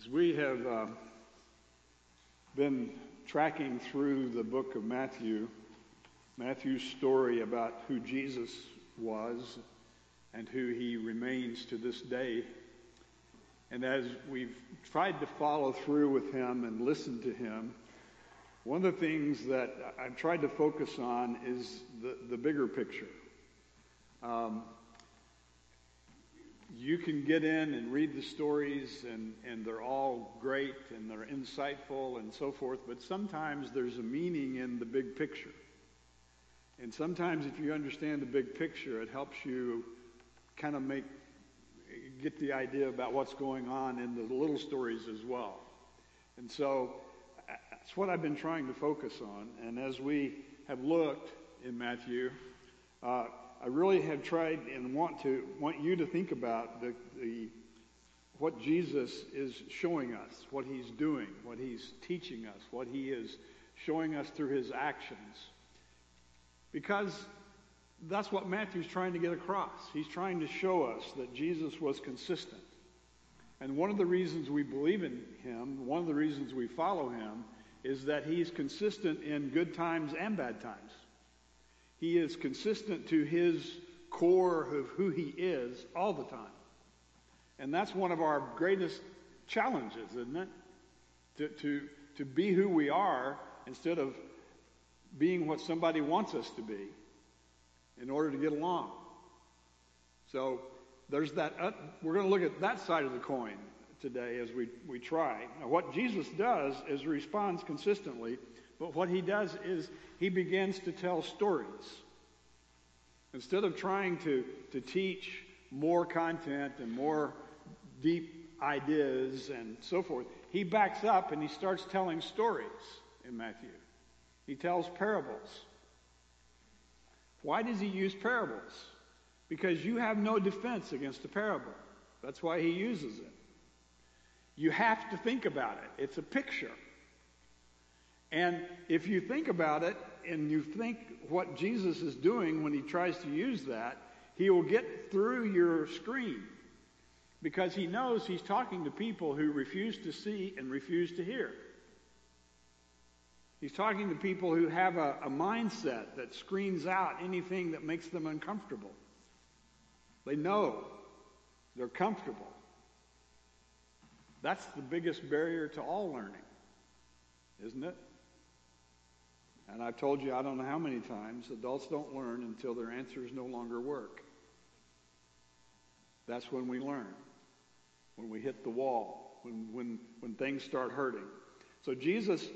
As we have uh, been tracking through the book of Matthew, Matthew's story about who Jesus was and who he remains to this day, and as we've tried to follow through with him and listen to him, one of the things that I've tried to focus on is the, the bigger picture. Um, you can get in and read the stories, and, and they're all great and they're insightful and so forth, but sometimes there's a meaning in the big picture. And sometimes, if you understand the big picture, it helps you kind of make get the idea about what's going on in the little stories as well. And so that's what I've been trying to focus on. And as we have looked in Matthew, uh, I really have tried and want to want you to think about the, the what Jesus is showing us, what he's doing, what he's teaching us, what he is showing us through his actions. Because that's what Matthew's trying to get across. He's trying to show us that Jesus was consistent. And one of the reasons we believe in him, one of the reasons we follow him, is that he's consistent in good times and bad times. He is consistent to his core of who he is all the time. And that's one of our greatest challenges, isn't it? To, to, to be who we are instead of being what somebody wants us to be in order to get along. So there's that. Uh, we're going to look at that side of the coin today as we, we try. Now, what Jesus does is responds consistently but what he does is he begins to tell stories. Instead of trying to, to teach more content and more deep ideas and so forth, he backs up and he starts telling stories in Matthew. He tells parables. Why does he use parables? Because you have no defense against a parable. That's why he uses it. You have to think about it. It's a picture. And if you think about it and you think what Jesus is doing when he tries to use that, he will get through your screen because he knows he's talking to people who refuse to see and refuse to hear. He's talking to people who have a, a mindset that screens out anything that makes them uncomfortable. They know they're comfortable. That's the biggest barrier to all learning, isn't it? And I've told you I don't know how many times adults don't learn until their answers no longer work. That's when we learn. When we hit the wall, when, when, when things start hurting. So Jesus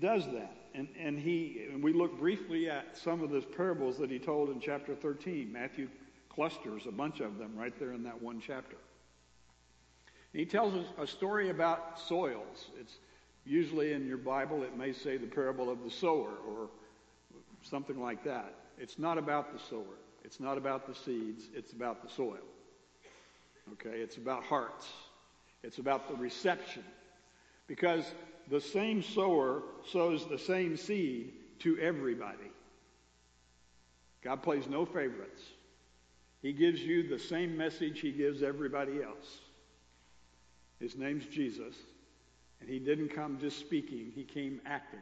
does that. And, and, he, and we look briefly at some of the parables that he told in chapter 13. Matthew clusters a bunch of them right there in that one chapter. He tells us a story about soils. It's Usually in your Bible, it may say the parable of the sower or something like that. It's not about the sower. It's not about the seeds. It's about the soil. Okay? It's about hearts. It's about the reception. Because the same sower sows the same seed to everybody. God plays no favorites. He gives you the same message he gives everybody else. His name's Jesus. And he didn't come just speaking, he came acting.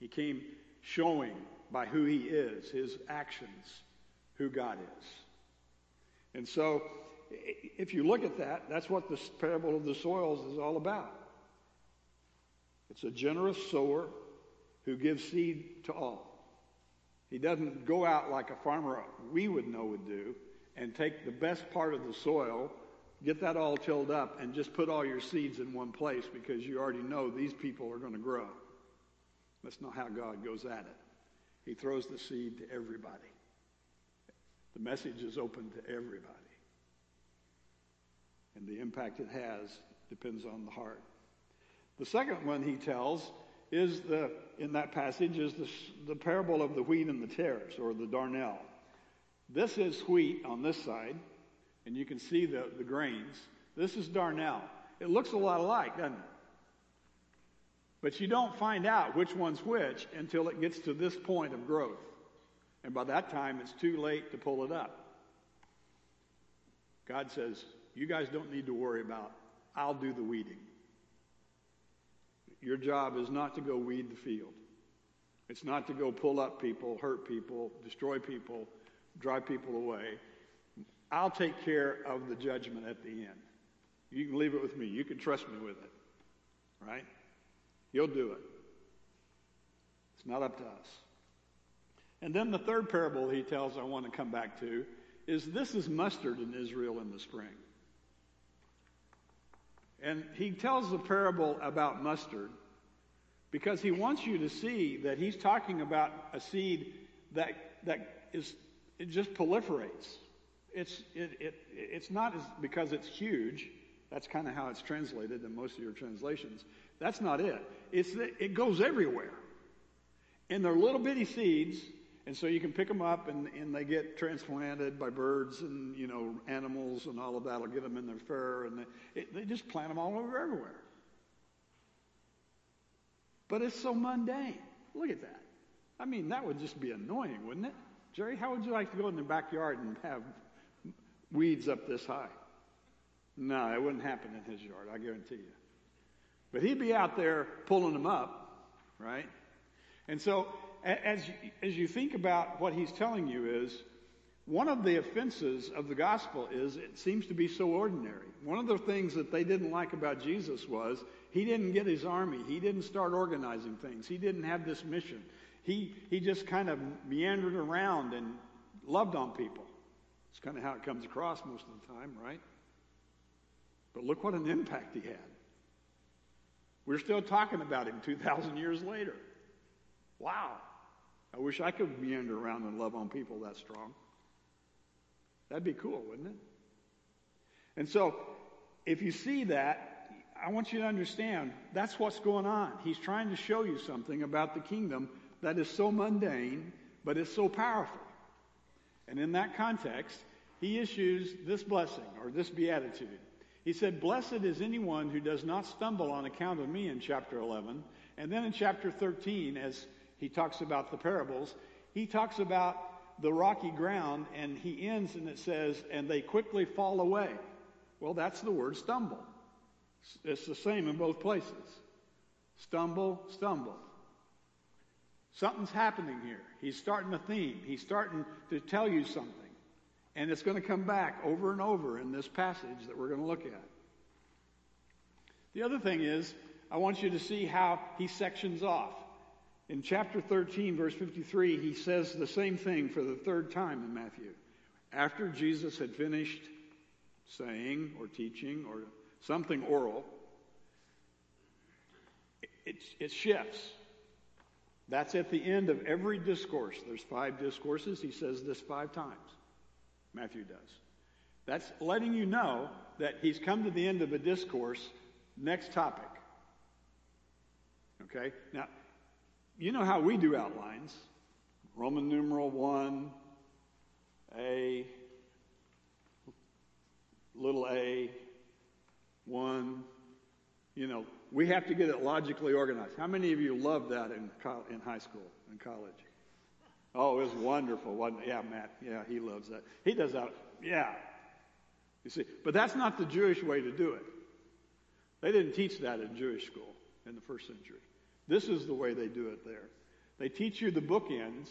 He came showing by who he is, his actions, who God is. And so, if you look at that, that's what the parable of the soils is all about. It's a generous sower who gives seed to all. He doesn't go out like a farmer we would know would do and take the best part of the soil Get that all tilled up and just put all your seeds in one place because you already know these people are going to grow. That's not how God goes at it. He throws the seed to everybody. The message is open to everybody. And the impact it has depends on the heart. The second one he tells is the, in that passage, is the, the parable of the wheat and the tares, or the darnel. This is wheat on this side, and you can see the, the grains. This is darnel. It looks a lot alike, doesn't it? But you don't find out which one's which until it gets to this point of growth. And by that time, it's too late to pull it up. God says, You guys don't need to worry about I'll do the weeding. Your job is not to go weed the field. It's not to go pull up people, hurt people, destroy people, drive people away. I'll take care of the judgment at the end. You can leave it with me. You can trust me with it. Right? He'll do it. It's not up to us. And then the third parable he tells I want to come back to is this is mustard in Israel in the spring. And he tells the parable about mustard because he wants you to see that he's talking about a seed that, that is, it just proliferates. It's, it, it, it's not as, because it's huge. That's kind of how it's translated in most of your translations. That's not it. It's that it goes everywhere. And they're little bitty seeds and so you can pick them up and, and they get transplanted by birds and, you know, animals and all of that will get them in their fur. And they, it, they just plant them all over everywhere. But it's so mundane. Look at that. I mean, that would just be annoying, wouldn't it? Jerry, how would you like to go in the backyard and have weeds up this high? No, it wouldn't happen in his yard, I guarantee you. But he'd be out there pulling them up, right? And so as, as you think about what he's telling you is, one of the offenses of the gospel is it seems to be so ordinary. One of the things that they didn't like about Jesus was he didn't get his army. He didn't start organizing things. He didn't have this mission. He, he just kind of meandered around and loved on people. It's kind of how it comes across most of the time, right? But look what an impact he had. We're still talking about him 2,000 years later. Wow. I wish I could meander around and love on people that strong. That'd be cool, wouldn't it? And so, if you see that, I want you to understand that's what's going on. He's trying to show you something about the kingdom that is so mundane, but is so powerful. And in that context, he issues this blessing or this beatitude. He said, Blessed is anyone who does not stumble on account of me in chapter 11. And then in chapter 13, as he talks about the parables. He talks about the rocky ground, and he ends and it says, and they quickly fall away. Well, that's the word stumble. It's the same in both places. Stumble, stumble. Something's happening here. He's starting a theme. He's starting to tell you something. And it's going to come back over and over in this passage that we're going to look at. The other thing is, I want you to see how he sections off. In chapter 13, verse 53, he says the same thing for the third time in Matthew. After Jesus had finished saying or teaching or something oral, it, it shifts. That's at the end of every discourse. There's five discourses. He says this five times. Matthew does. That's letting you know that he's come to the end of a discourse. Next topic. Okay? Now, you know how we do outlines Roman numeral 1, A, little a, 1. You know, we have to get it logically organized. How many of you loved that in, in high school and college? Oh, it was wonderful, wasn't it? Yeah, Matt. Yeah, he loves that. He does that. Yeah. You see, but that's not the Jewish way to do it. They didn't teach that in Jewish school in the first century. This is the way they do it there. They teach you the bookends,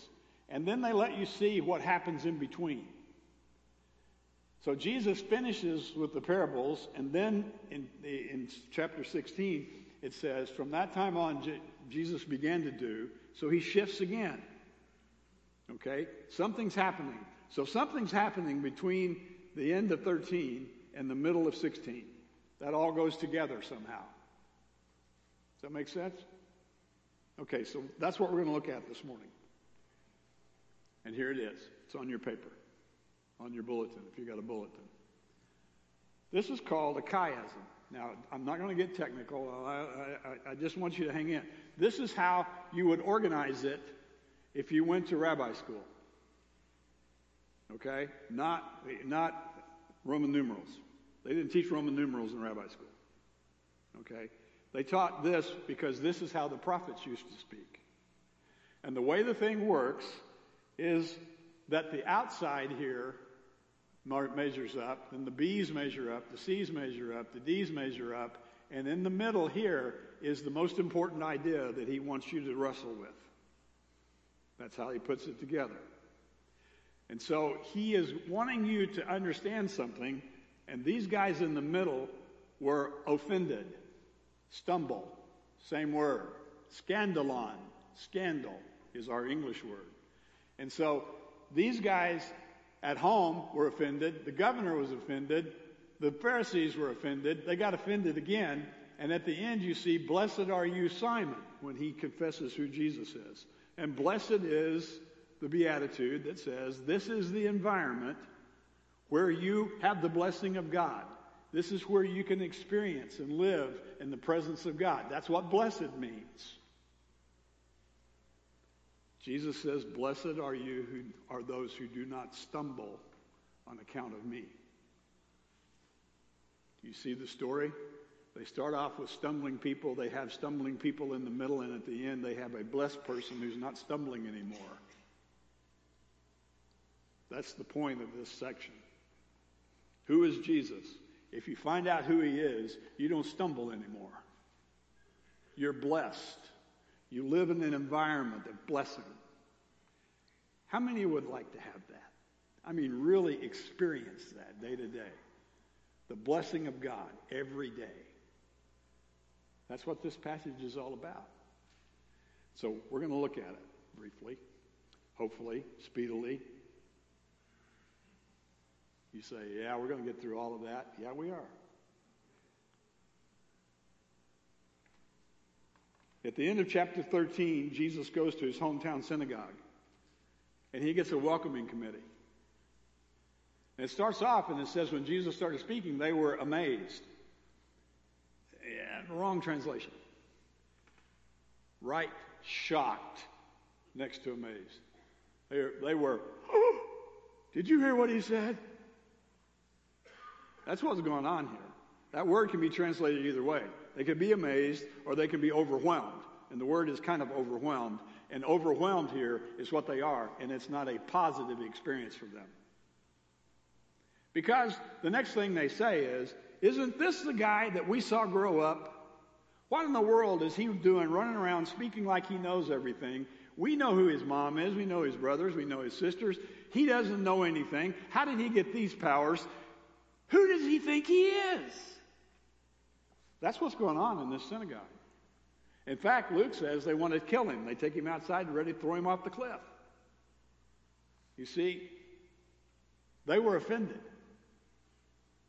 and then they let you see what happens in between. So Jesus finishes with the parables, and then in, in chapter 16, it says, From that time on, J- Jesus began to do, so he shifts again. Okay? Something's happening. So something's happening between the end of 13 and the middle of 16. That all goes together somehow. Does that make sense? Okay, so that's what we're going to look at this morning. And here it is. It's on your paper, on your bulletin, if you got a bulletin. This is called a chiasm. Now, I'm not going to get technical. I, I, I, just want you to hang in. This is how you would organize it if you went to rabbi school. Okay? Not, not Roman numerals. They didn't teach Roman numerals in rabbi school. Okay? They taught this because this is how the prophets used to speak. And the way the thing works is that the outside here measures up, then the B's measure up, the C's measure up, the D's measure up, and in the middle here is the most important idea that he wants you to wrestle with. That's how he puts it together. And so he is wanting you to understand something, and these guys in the middle were offended. Stumble, same word. Scandalon, scandal is our English word. And so these guys at home were offended. The governor was offended. The Pharisees were offended. They got offended again. And at the end, you see, blessed are you, Simon, when he confesses who Jesus is. And blessed is the beatitude that says, this is the environment where you have the blessing of God. This is where you can experience and live in the presence of God. That's what blessed means. Jesus says, Blessed are you who are those who do not stumble on account of me. Do you see the story? They start off with stumbling people. They have stumbling people in the middle, and at the end, they have a blessed person who's not stumbling anymore. That's the point of this section. Who is Jesus? If you find out who he is, you don't stumble anymore. You're blessed. You live in an environment of blessing. How many would like to have that? I mean, really experience that day to day. The blessing of God every day. That's what this passage is all about. So we're going to look at it briefly, hopefully, speedily. You say, yeah, we're going to get through all of that. Yeah, we are. At the end of chapter 13, Jesus goes to his hometown synagogue and he gets a welcoming committee. And it starts off and it says when Jesus started speaking, they were amazed. Yeah, wrong translation. Right, shocked next to amazed. They, they were, oh, did you hear what he said? That's what's going on here. That word can be translated either way. They can be amazed or they can be overwhelmed. And the word is kind of overwhelmed. And overwhelmed here is what they are, and it's not a positive experience for them. Because the next thing they say is, Isn't this the guy that we saw grow up? What in the world is he doing running around speaking like he knows everything? We know who his mom is, we know his brothers, we know his sisters. He doesn't know anything. How did he get these powers? Who does he think he is? That's what's going on in this synagogue. In fact, Luke says they want to kill him. They take him outside and ready to throw him off the cliff. You see, they were offended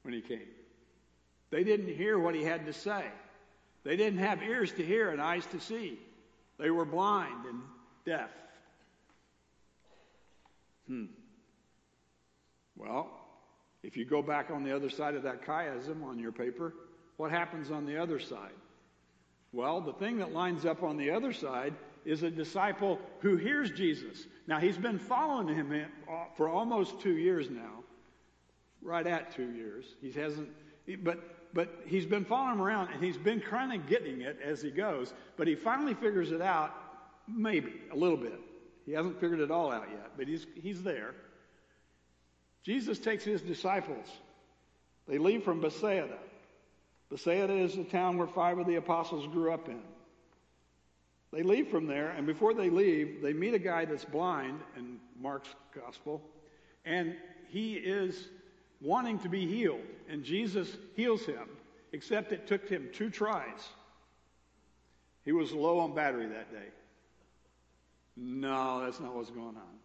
when he came. They didn't hear what he had to say. They didn't have ears to hear and eyes to see. They were blind and deaf. Hmm. Well, if you go back on the other side of that chiasm on your paper, what happens on the other side? Well, the thing that lines up on the other side is a disciple who hears Jesus. Now, he's been following him uh, for almost two years now, right at two years. He hasn't, but but he's been following him around and he's been kind of getting it as he goes. But he finally figures it out, maybe a little bit. He hasn't figured it all out yet, but he's he's there. Jesus takes his disciples. They leave from Bethsaida. Bethsaida is the town where five of the apostles grew up in. They leave from there, and before they leave, they meet a guy that's blind in Mark's gospel, and he is wanting to be healed, and Jesus heals him, except it took him two tries. He was low on battery that day. No, that's not what's going on.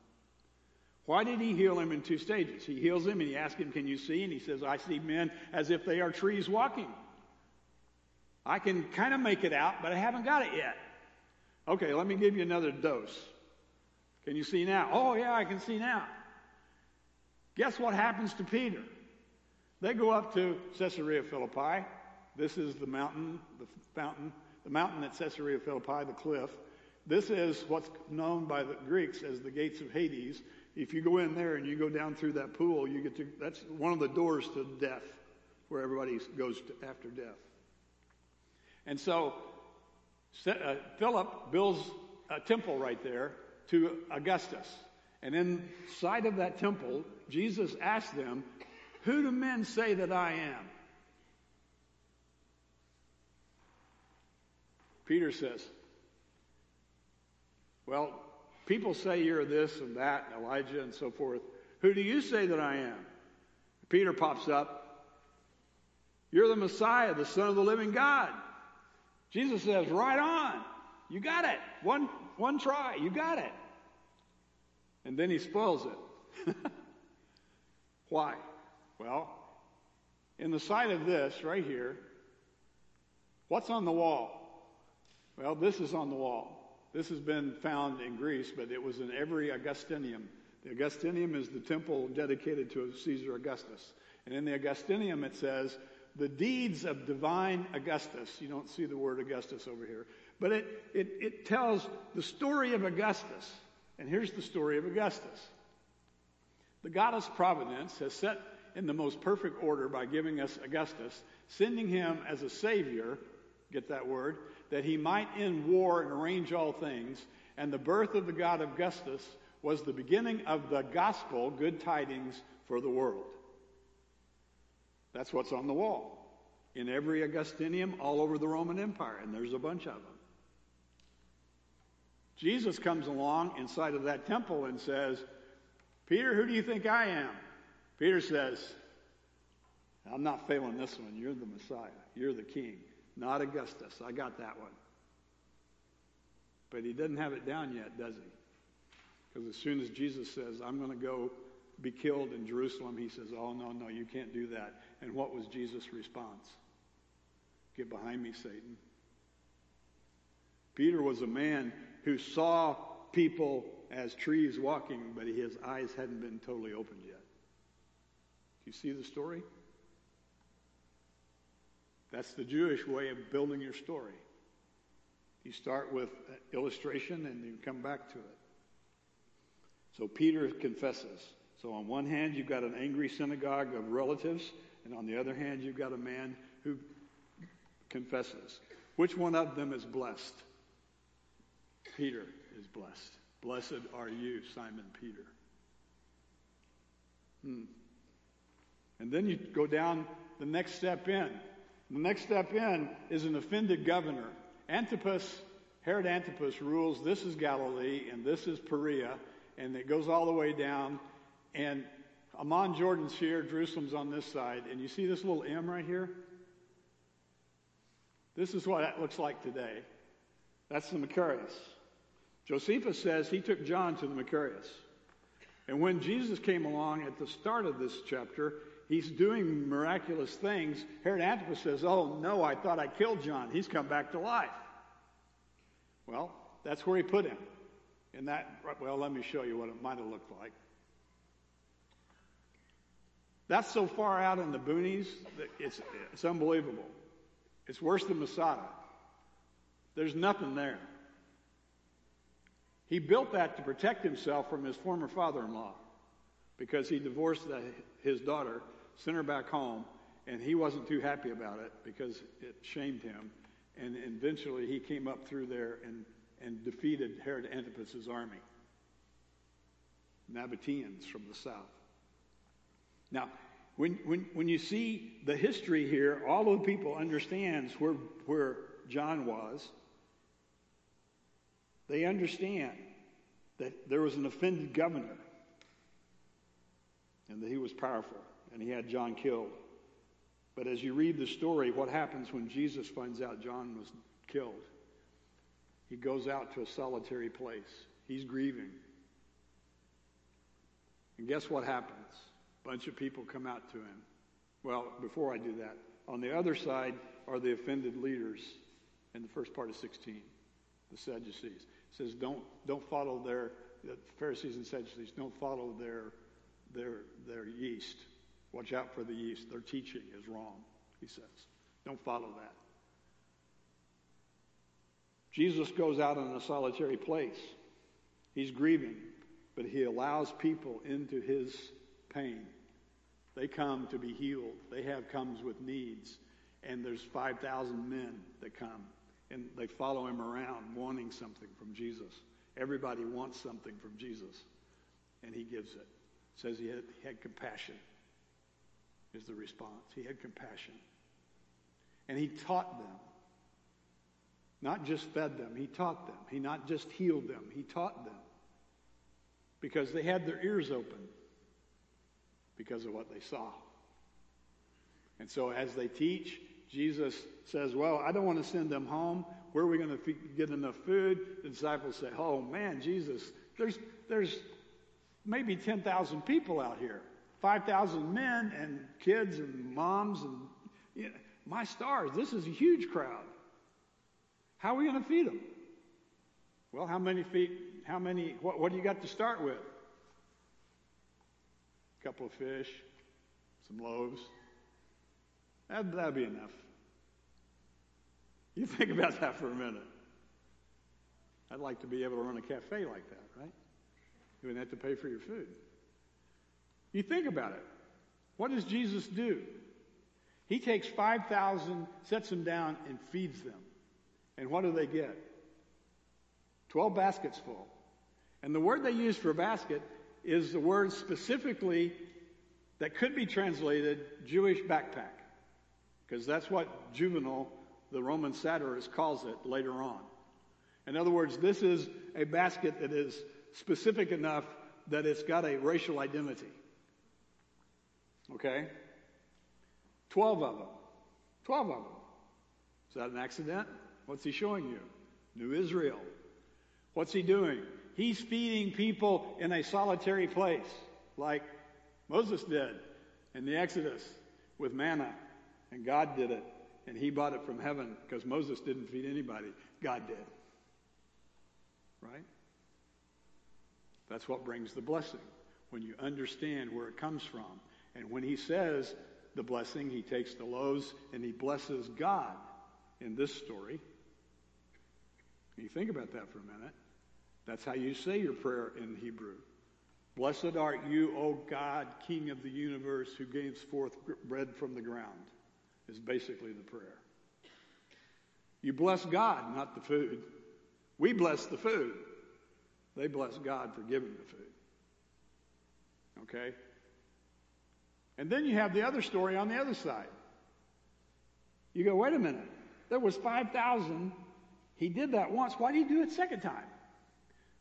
Why did he heal him in two stages? He heals him and he asks him, Can you see? And he says, I see men as if they are trees walking. I can kind of make it out, but I haven't got it yet. Okay, let me give you another dose. Can you see now? Oh, yeah, I can see now. Guess what happens to Peter? They go up to Caesarea Philippi. This is the mountain, the fountain, the mountain at Caesarea Philippi, the cliff. This is what's known by the Greeks as the gates of Hades. If you go in there and you go down through that pool, you get to, that's one of the doors to death, where everybody goes to, after death. And so uh, Philip builds a temple right there to Augustus. And inside of that temple, Jesus asked them, Who do men say that I am? Peter says, Well, people say you're this and that, and Elijah and so forth. Who do you say that I am? Peter pops up. You're the Messiah, the Son of the living God. Jesus says, Right on. You got it. One, one try. You got it. And then he spoils it. Why? Well, in the sight of this right here, what's on the wall? Well, this is on the wall. This has been found in Greece, but it was in every Augustinium. The Augustinium is the temple dedicated to Caesar Augustus. And in the Augustinium, it says, the deeds of divine Augustus. You don't see the word Augustus over here. But it, it, it tells the story of Augustus. And here's the story of Augustus. The goddess Providence has set in the most perfect order by giving us Augustus, sending him as a savior, get that word, that he might end war and arrange all things. And the birth of the god Augustus was the beginning of the gospel, good tidings for the world. That's what's on the wall. In every Augustinium, all over the Roman Empire, and there's a bunch of them. Jesus comes along inside of that temple and says, Peter, who do you think I am? Peter says, I'm not failing this one. You're the Messiah. You're the king not Augustus. I got that one. But he doesn't have it down yet, does he? Because as soon as Jesus says, I'm going to go be killed in Jerusalem, he says, Oh, no, no, you can't do that. And what was Jesus' response? Get behind me, Satan. Peter was a man who saw people as trees walking, but his eyes hadn't been totally opened yet. Do you see the story? That's the Jewish way of building your story. You start with illustration and then you come back to it. So Peter confesses. So on one hand, you've got an angry synagogue of relatives, and on the other hand, you've got a man who confesses. Which one of them is blessed? Peter is blessed. Blessed are you, Simon Peter. Hmm. And then you go down the next step in. The next step in is an offended governor. Antipas, Herod Antipas rules. This is Galilee and this is Perea, and it goes all the way down. And Amman Jordan's here, Jerusalem's on this side, and you see this little M right here? This is what that looks like today. That's the Machaerus. Josephus says he took John to the Machaerus. And when Jesus came along at the start of this chapter, he's doing miraculous things. Herod Antipas says, Oh, no, I thought I killed John. He's come back to life. Well, that's where he put him. In that, well, let me show you what it might have looked like. That's so far out in the boonies that it's, it's unbelievable. It's worse than Masada. There's nothing there. He built that to protect himself from his former father in law because he divorced the, his daughter sent her back home, and he wasn't too happy about it because it shamed him. And eventually he came up through there and, and defeated Herod Antipas's army. Nabateans from the south. Now, when, when, when you see the history here, all of the people understands where, where John was. They understand that there was an offended governor and that he was powerful and he had John killed. But as you read the story, what happens when Jesus finds out John was killed? He goes out to a solitary place. He's grieving. And guess what happens? Bunch of people come out to him. Well, before I do that, on the other side are the offended leaders in the first part of 16, the Sadducees. It says, don't, don't follow their, the Pharisees and Sadducees, don't follow their, their, their yeast. Watch out for the yeast. Their teaching is wrong, he says. Don't follow that. Jesus goes out in a solitary place. He's grieving, but he allows people into his pain. They come to be healed. They have comes with needs. And there's 5,000 men that come and they follow him around wanting something from Jesus. Everybody wants something from Jesus. and he gives it. says he had, he had compassion, is the response. He had compassion. And he taught them. Not just fed them, he taught them. He not just healed them, he taught them. Because they had their ears open because of what they saw. And so as they teach, Jesus says, Well, I don't want to send them home. Where are we going to get enough food? The disciples say, Oh, man, Jesus, there's, there's maybe 10,000 people out here 5,000 men and kids and moms. And you know, my stars, this is a huge crowd. How are we going to feed them? Well, how many feet, how many, what, what do you got to start with? A couple of fish, some loaves. That, that'd be enough. You think about that for a minute. I'd like to be able to run a cafe like that, right? You wouldn't have to pay for your food. You think about it. What does Jesus do? He takes 5,000, sets them down, and feeds them. And what do they get? 12 baskets full. And the word they use for basket is the word specifically that could be translated Jewish backpack. Because that's what Juvenal, the Roman satirist, calls it later on. In other words, this is a basket that is specific enough that it's got a racial identity. Okay? Twelve of them. Twelve of them. Is that an accident? What's he showing you? New Israel. What's he doing? He's feeding people in a solitary place, like Moses did in the Exodus with manna. And God did it. And he bought it from heaven because Moses didn't feed anybody. God did. Right? That's what brings the blessing. When you understand where it comes from. And when he says the blessing, he takes the loaves and he blesses God in this story. You think about that for a minute. That's how you say your prayer in Hebrew. Blessed art you, O God, King of the universe, who gives forth bread from the ground, is basically the prayer. You bless God, not the food. We bless the food. They bless God for giving the food. Okay? And then you have the other story on the other side. You go, wait a minute. There was 5,000. He did that once. Why did he do it second time?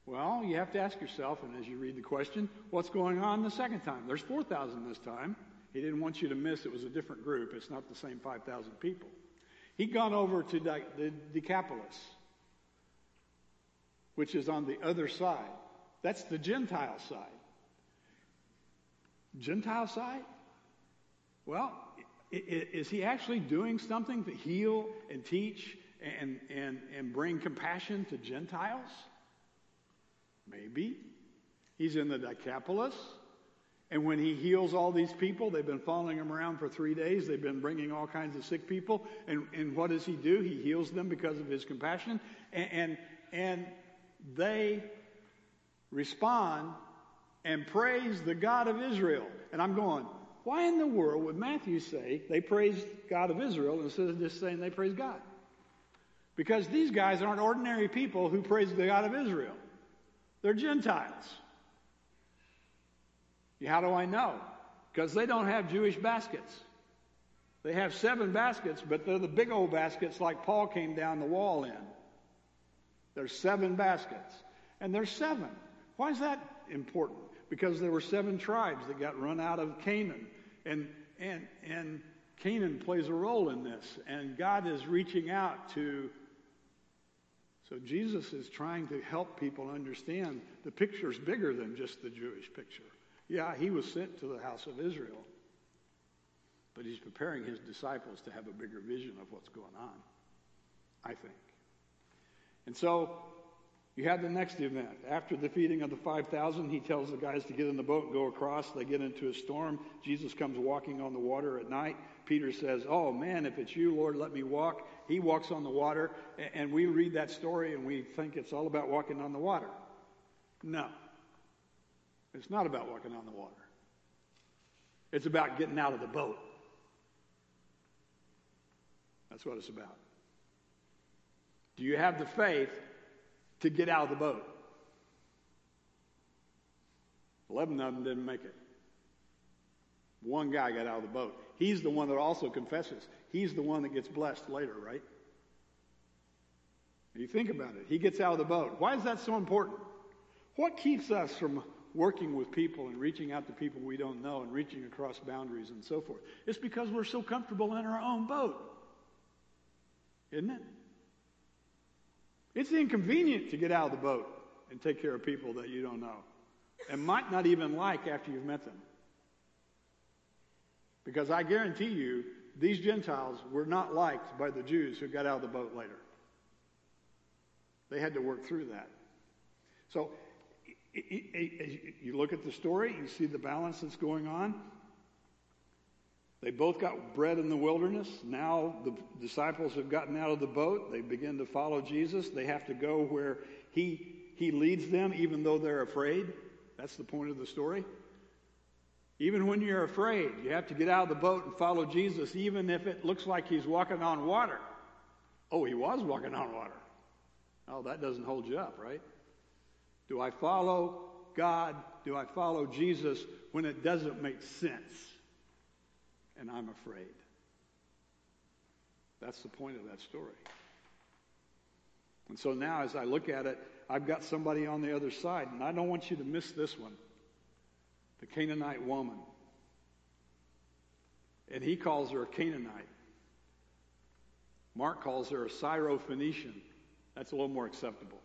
Well, you have to ask yourself, and as you read the question, what's going on the second time? There's 4,000 this time. He didn't want you to miss it was a different group. It's not the same 5,000 people. He'd gone over to the Decapolis which is on the other side. That's the Gentile side. Gentile side? Well, is he actually doing something to heal and teach and, and, and bring compassion to Gentiles? Maybe. He's in the Decapolis. And when he heals all these people, they've been following him around for three days. They've been bringing all kinds of sick people. And, and what does he do? He heals them because of his compassion. And, and, and they respond and praise the God of Israel. And I'm going, why in the world would Matthew say they praise God of Israel instead of just saying they praise God? Because these guys aren't ordinary people who praise the God of Israel. They're Gentiles. How do I know? Because they don't have Jewish baskets. They have seven baskets, but they're the big old baskets like Paul came down the wall in. There's seven baskets. And there's seven. Why is that important? Because there were seven tribes that got run out of Canaan. And, and, and Canaan plays a role in this. And God is reaching out to. So Jesus is trying to help people understand the picture is bigger than just the Jewish picture. Yeah, he was sent to the house of Israel. But he's preparing his disciples to have a bigger vision of what's going on, I think. And so you have the next event. After the feeding of the 5,000, he tells the guys to get in the boat and go across. They get into a storm. Jesus comes walking on the water at night. Peter says, Oh man, if it's you, Lord, let me walk. He walks on the water. And we read that story and we think it's all about walking on the water. No. It's not about walking on the water. It's about getting out of the boat. That's what it's about. Do you have the faith to get out of the boat? Eleven of them didn't make it. One guy got out of the boat. He's the one that also confesses. He's the one that gets blessed later, right? You think about it. He gets out of the boat. Why is that so important? What keeps us from working with people and reaching out to people we don't know and reaching across boundaries and so forth? It's because we're so comfortable in our own boat. Isn't it? It's inconvenient to get out of the boat and take care of people that you don't know and might not even like after you've met them. Because I guarantee you, these Gentiles were not liked by the Jews who got out of the boat later. They had to work through that. So you look at the story, you see the balance that's going on. They both got bread in the wilderness. Now the disciples have gotten out of the boat. They begin to follow Jesus. They have to go where he, he leads them, even though they're afraid. That's the point of the story. Even when you're afraid, you have to get out of the boat and follow Jesus, even if it looks like he's walking on water. Oh, he was walking on water. Oh, that doesn't hold you up, right? Do I follow God? Do I follow Jesus when it doesn't make sense and I'm afraid? That's the point of that story. And so now, as I look at it, I've got somebody on the other side, and I don't want you to miss this one the Canaanite woman. And he calls her a Canaanite. Mark calls her a Syrophoenician. That's a little more acceptable.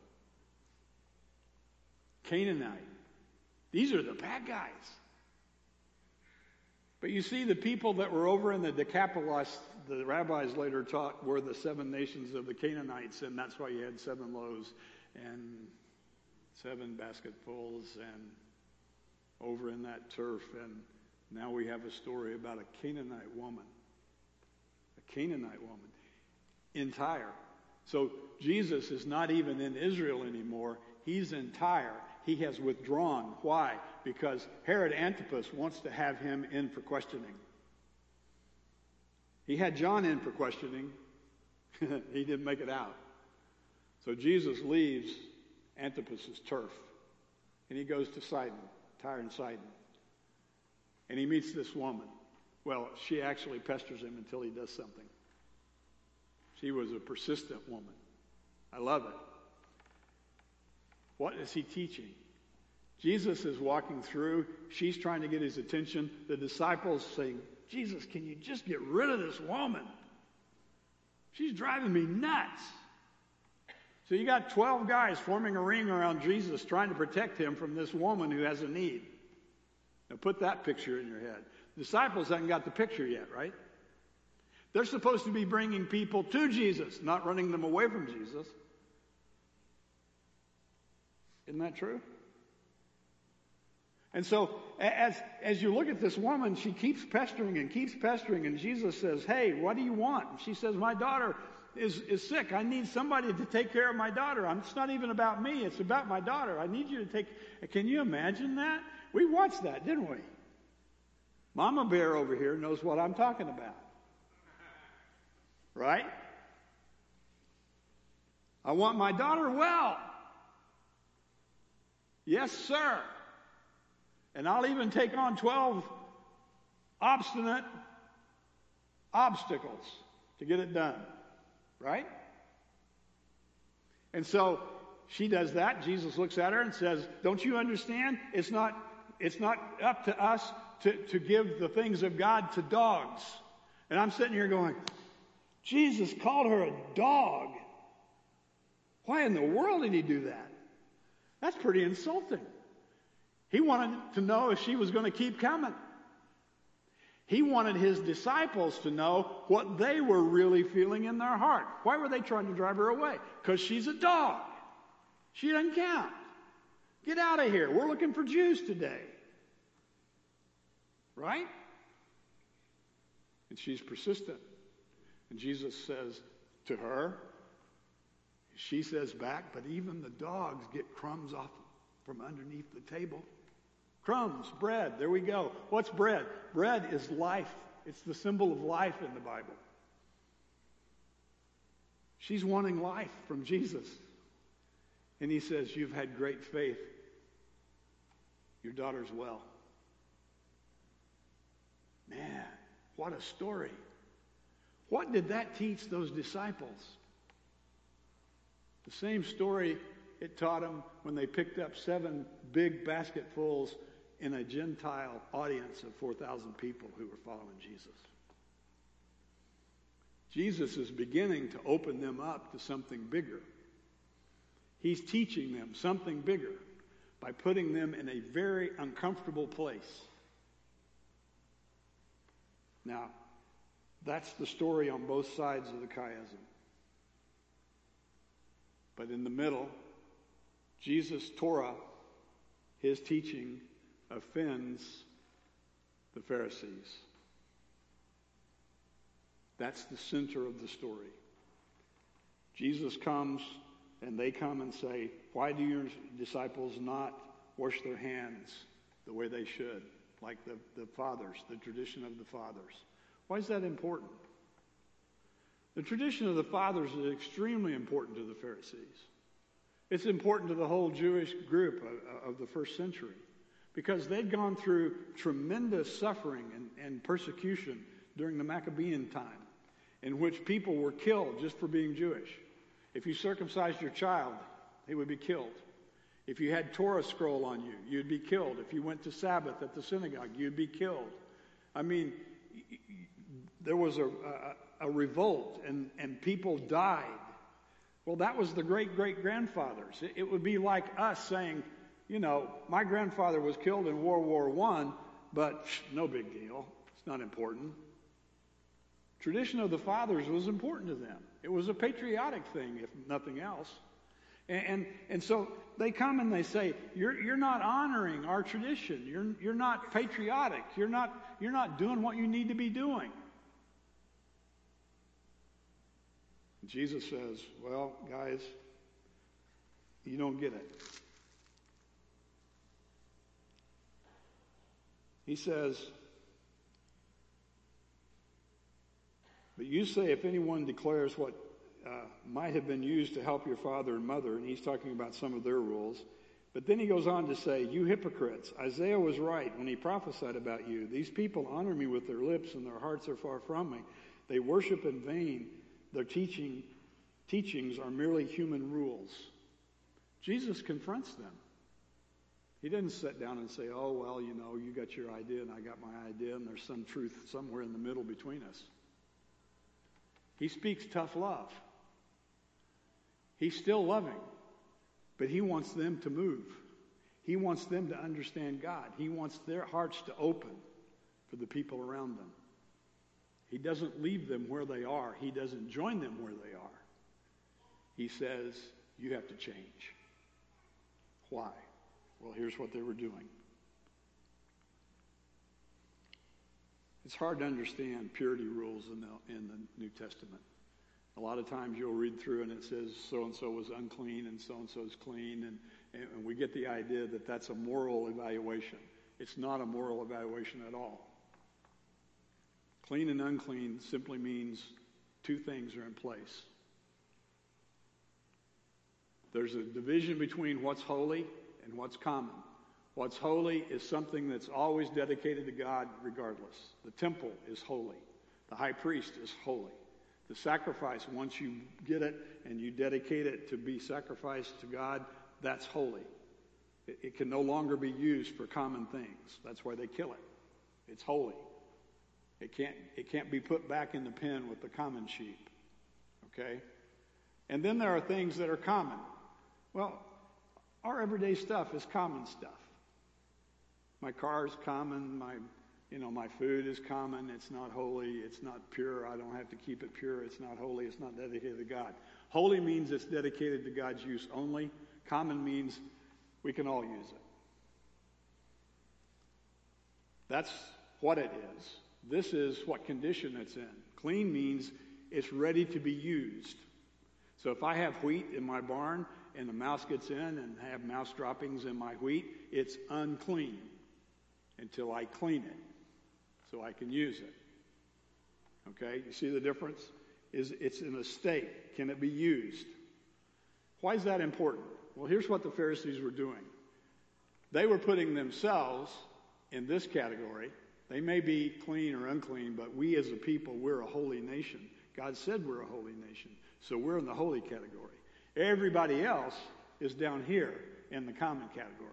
Canaanite. These are the bad guys. But you see, the people that were over in the Decapolis, the rabbis later taught, were the seven nations of the Canaanites, and that's why you had seven loaves and seven basketfuls and over in that turf. And now we have a story about a Canaanite woman. A Canaanite woman. In Tyre. So Jesus is not even in Israel anymore. He's in Tyre. He has withdrawn. Why? Because Herod Antipas wants to have him in for questioning. He had John in for questioning. he didn't make it out. So Jesus leaves Antipas's turf and he goes to Sidon. Tyre and Sidon. And he meets this woman. Well, she actually pesters him until he does something. She was a persistent woman. I love it. What is he teaching? Jesus is walking through. She's trying to get his attention. The disciples saying, Jesus, can you just get rid of this woman? She's driving me nuts. So you got 12 guys forming a ring around Jesus trying to protect him from this woman who has a need. Now put that picture in your head. Disciples haven't got the picture yet, right? They're supposed to be bringing people to Jesus, not running them away from Jesus. Isn't that true? And so, as, as you look at this woman, she keeps pestering and keeps pestering, and Jesus says, Hey, what do you want? She says, My daughter is, is sick. I need somebody to take care of my daughter. It's not even about me, it's about my daughter. I need you to take. Can you imagine that? We watched that, didn't we? Mama Bear over here knows what I'm talking about. Right? I want my daughter well. Yes, sir. And I'll even take on 12 obstinate obstacles to get it done. Right? And so she does that. Jesus looks at her and says, Don't you understand? It's not, it's not up to us to, to give the things of God to dogs. And I'm sitting here going, Jesus called her a dog. Why in the world did he do that? That's pretty insulting. He wanted to know if she was going to keep coming. He wanted his disciples to know what they were really feeling in their heart. Why were they trying to drive her away? Because she's a dog. She doesn't count. Get out of here. We're looking for Jews today. Right? And she's persistent. And Jesus says to her, she says back, but even the dogs get crumbs off from underneath the table. Crumbs, bread, there we go. What's bread? Bread is life. It's the symbol of life in the Bible. She's wanting life from Jesus. And he says, You've had great faith. Your daughter's well. Man, what a story. What did that teach those disciples? The same story it taught them when they picked up seven big basketfuls in a Gentile audience of 4,000 people who were following Jesus. Jesus is beginning to open them up to something bigger. He's teaching them something bigger by putting them in a very uncomfortable place. Now, that's the story on both sides of the chiasm. But in the middle, Jesus' Torah, his teaching, offends the Pharisees. That's the center of the story. Jesus comes and they come and say, Why do your disciples not wash their hands the way they should, like the, the fathers, the tradition of the fathers? Why is that important? The tradition of the fathers is extremely important to the Pharisees. It's important to the whole Jewish group of, of the first century because they'd gone through tremendous suffering and, and persecution during the Maccabean time, in which people were killed just for being Jewish. If you circumcised your child, he would be killed. If you had Torah scroll on you, you'd be killed. If you went to Sabbath at the synagogue, you'd be killed. I mean, there was a, a, a revolt and, and people died. Well, that was the great great grandfathers. It, it, would be like us saying, you know, my grandfather was killed in World War One, but no big deal. It's not important. Tradition of the fathers was important to them. It was a patriotic thing, if nothing else. And, and, and, so they come and they say, you're, you're not honoring our tradition. You're, you're not patriotic. You're not, you're not doing what you need to be doing. Jesus says, Well, guys, you don't get it. He says, But you say, if anyone declares what uh, might have been used to help your father and mother, and he's talking about some of their rules. But then he goes on to say, You hypocrites, Isaiah was right when he prophesied about you. These people honor me with their lips, and their hearts are far from me. They worship in vain. Their teaching, teachings are merely human rules. Jesus confronts them. He didn't sit down and say, Oh, well, you know, you got your idea and I got my idea, and there's some truth somewhere in the middle between us. He speaks tough love. He's still loving, but he wants them to move. He wants them to understand God. He wants their hearts to open for the people around them. He doesn't leave them where they are, He doesn't join them where they are. He says, You have to change. Why? Well, here's what they were doing. It's hard to understand purity rules in the, in the New Testament. A lot of times you'll read through and it says so and so was unclean and so and so is clean, and, and we get the idea that that's a moral evaluation. It's not a moral evaluation at all. Clean and unclean simply means two things are in place. There's a division between what's holy and what's common. What's holy is something that's always dedicated to God regardless. The temple is holy. The high priest is holy. The sacrifice, once you get it and you dedicate it to be sacrificed to God, that's holy. It, it can no longer be used for common things. That's why they kill it. It's holy. It can't, it can't be put back in the pen with the common sheep. Okay? And then there are things that are common. Well, our everyday stuff is common stuff. My car is common. My you know, my food is common. It's not holy. It's not pure. I don't have to keep it pure. It's not holy. It's not dedicated to God. Holy means it's dedicated to God's use only. Common means we can all use it. That's what it is. This is what condition it's in. Clean means it's ready to be used. So if I have wheat in my barn and the mouse gets in and have mouse droppings in my wheat, it's unclean until I clean it so I can use it. Okay, you see the difference? Is it's in a state. Can it be used? Why is that important? Well, here's what the Pharisees were doing. They were putting themselves in this category. They may be clean or unclean, but we as a people, we're a holy nation. God said we're a holy nation. So we're in the holy category. Everybody else is down here in the common category.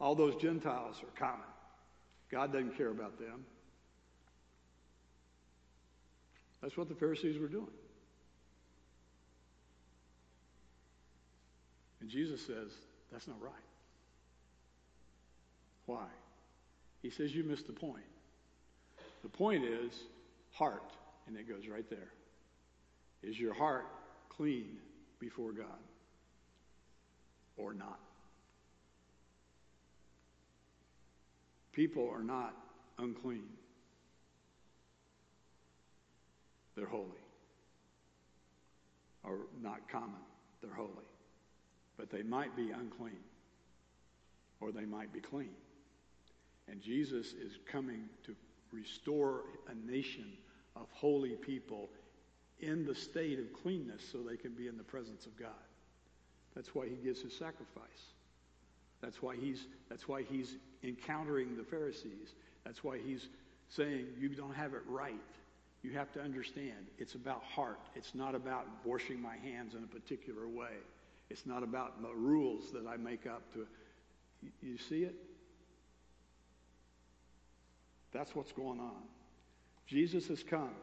All those Gentiles are common. God doesn't care about them. That's what the Pharisees were doing. And Jesus says, that's not right. Why? He says, you missed the point. The point is heart, and it goes right there. Is your heart clean before God or not? People are not unclean. They're holy. Or not common. They're holy. But they might be unclean. Or they might be clean. And Jesus is coming to restore a nation of holy people in the state of cleanness so they can be in the presence of God. That's why he gives his sacrifice. That's why he's, that's why he's encountering the Pharisees. That's why he's saying, You don't have it right. You have to understand it's about heart. It's not about washing my hands in a particular way. It's not about the rules that I make up to. You see it? That's what's going on. Jesus has come.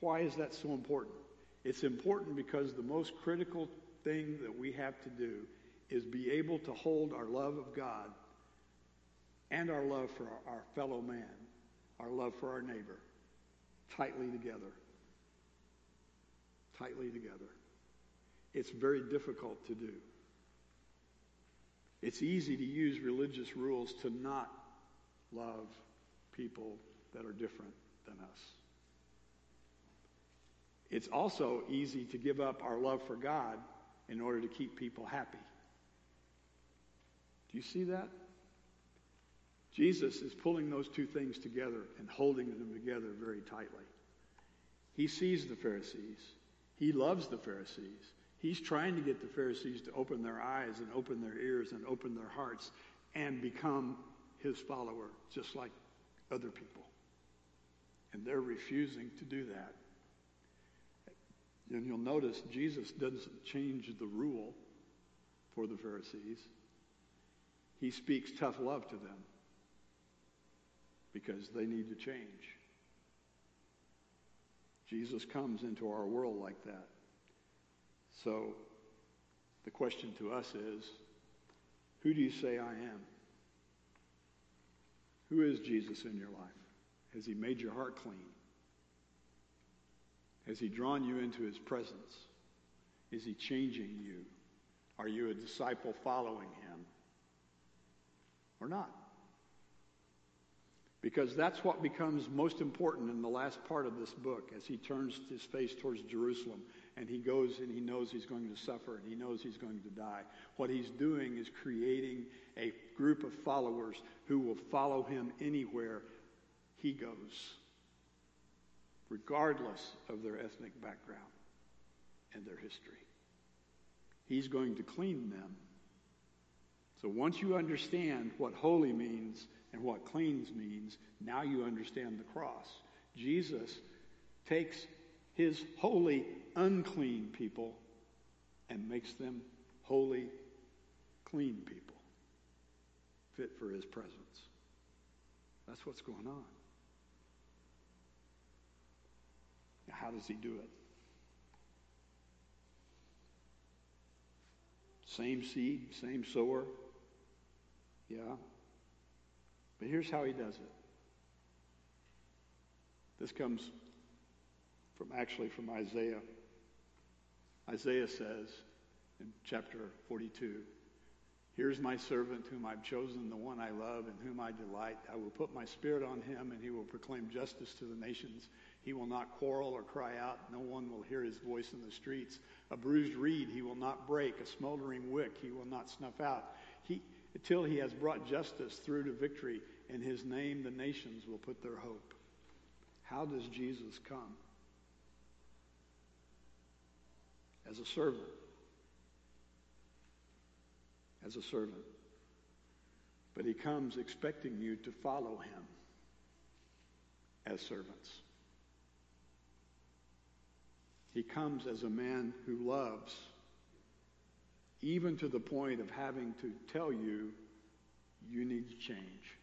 Why is that so important? It's important because the most critical thing that we have to do is be able to hold our love of God and our love for our, fellow man, our love for our neighbor, tightly together. Tightly together. It's very difficult to do. It's easy to use religious rules to not love people that are different than us. It's also easy to give up our love for God in order to keep people happy. Do you see that? Jesus is pulling those two things together and holding them together very tightly. He sees the Pharisees. He loves the Pharisees. He's trying to get the Pharisees to open their eyes and open their ears and open their hearts and become his follower, just like other people. And they're refusing to do that. And you'll notice Jesus doesn't change the rule for the Pharisees. He speaks tough love to them because they need to change. Jesus comes into our world like that. So the question to us is, who do you say I am? Who is Jesus in your life? Has he made your heart clean? Has he drawn you into his presence? Is he changing you? Are you a disciple following him? Or not? Because that's what becomes most important in the last part of this book as he turns his face towards Jerusalem and he goes and he knows he's going to suffer and he knows he's going to die. What he's doing is creating a group of followers who will follow him anywhere he goes, regardless of their ethnic background and their history. He's going to clean them. So once you understand what holy means and what cleans means, now you understand the cross. Jesus takes his holy, unclean people and makes them holy, clean people, fit for his presence. That's what's going on. How does he do it? Same seed, same sower. Yeah. But here's how he does it. This comes from actually from Isaiah. Isaiah says in chapter 42, Here's my servant whom I've chosen, the one I love and whom I delight. I will put my spirit on him, and he will proclaim justice to the nations. He will not quarrel or cry out. No one will hear his voice in the streets. A bruised reed he will not break. A smoldering wick he will not snuff out. He, until he has brought justice through to victory. In his name the nations will put their hope. How does Jesus come? As a servant as a servant. but he comes expecting you to follow him as servants. He comes as a man who loves, even to the point of having to tell you, you need to change.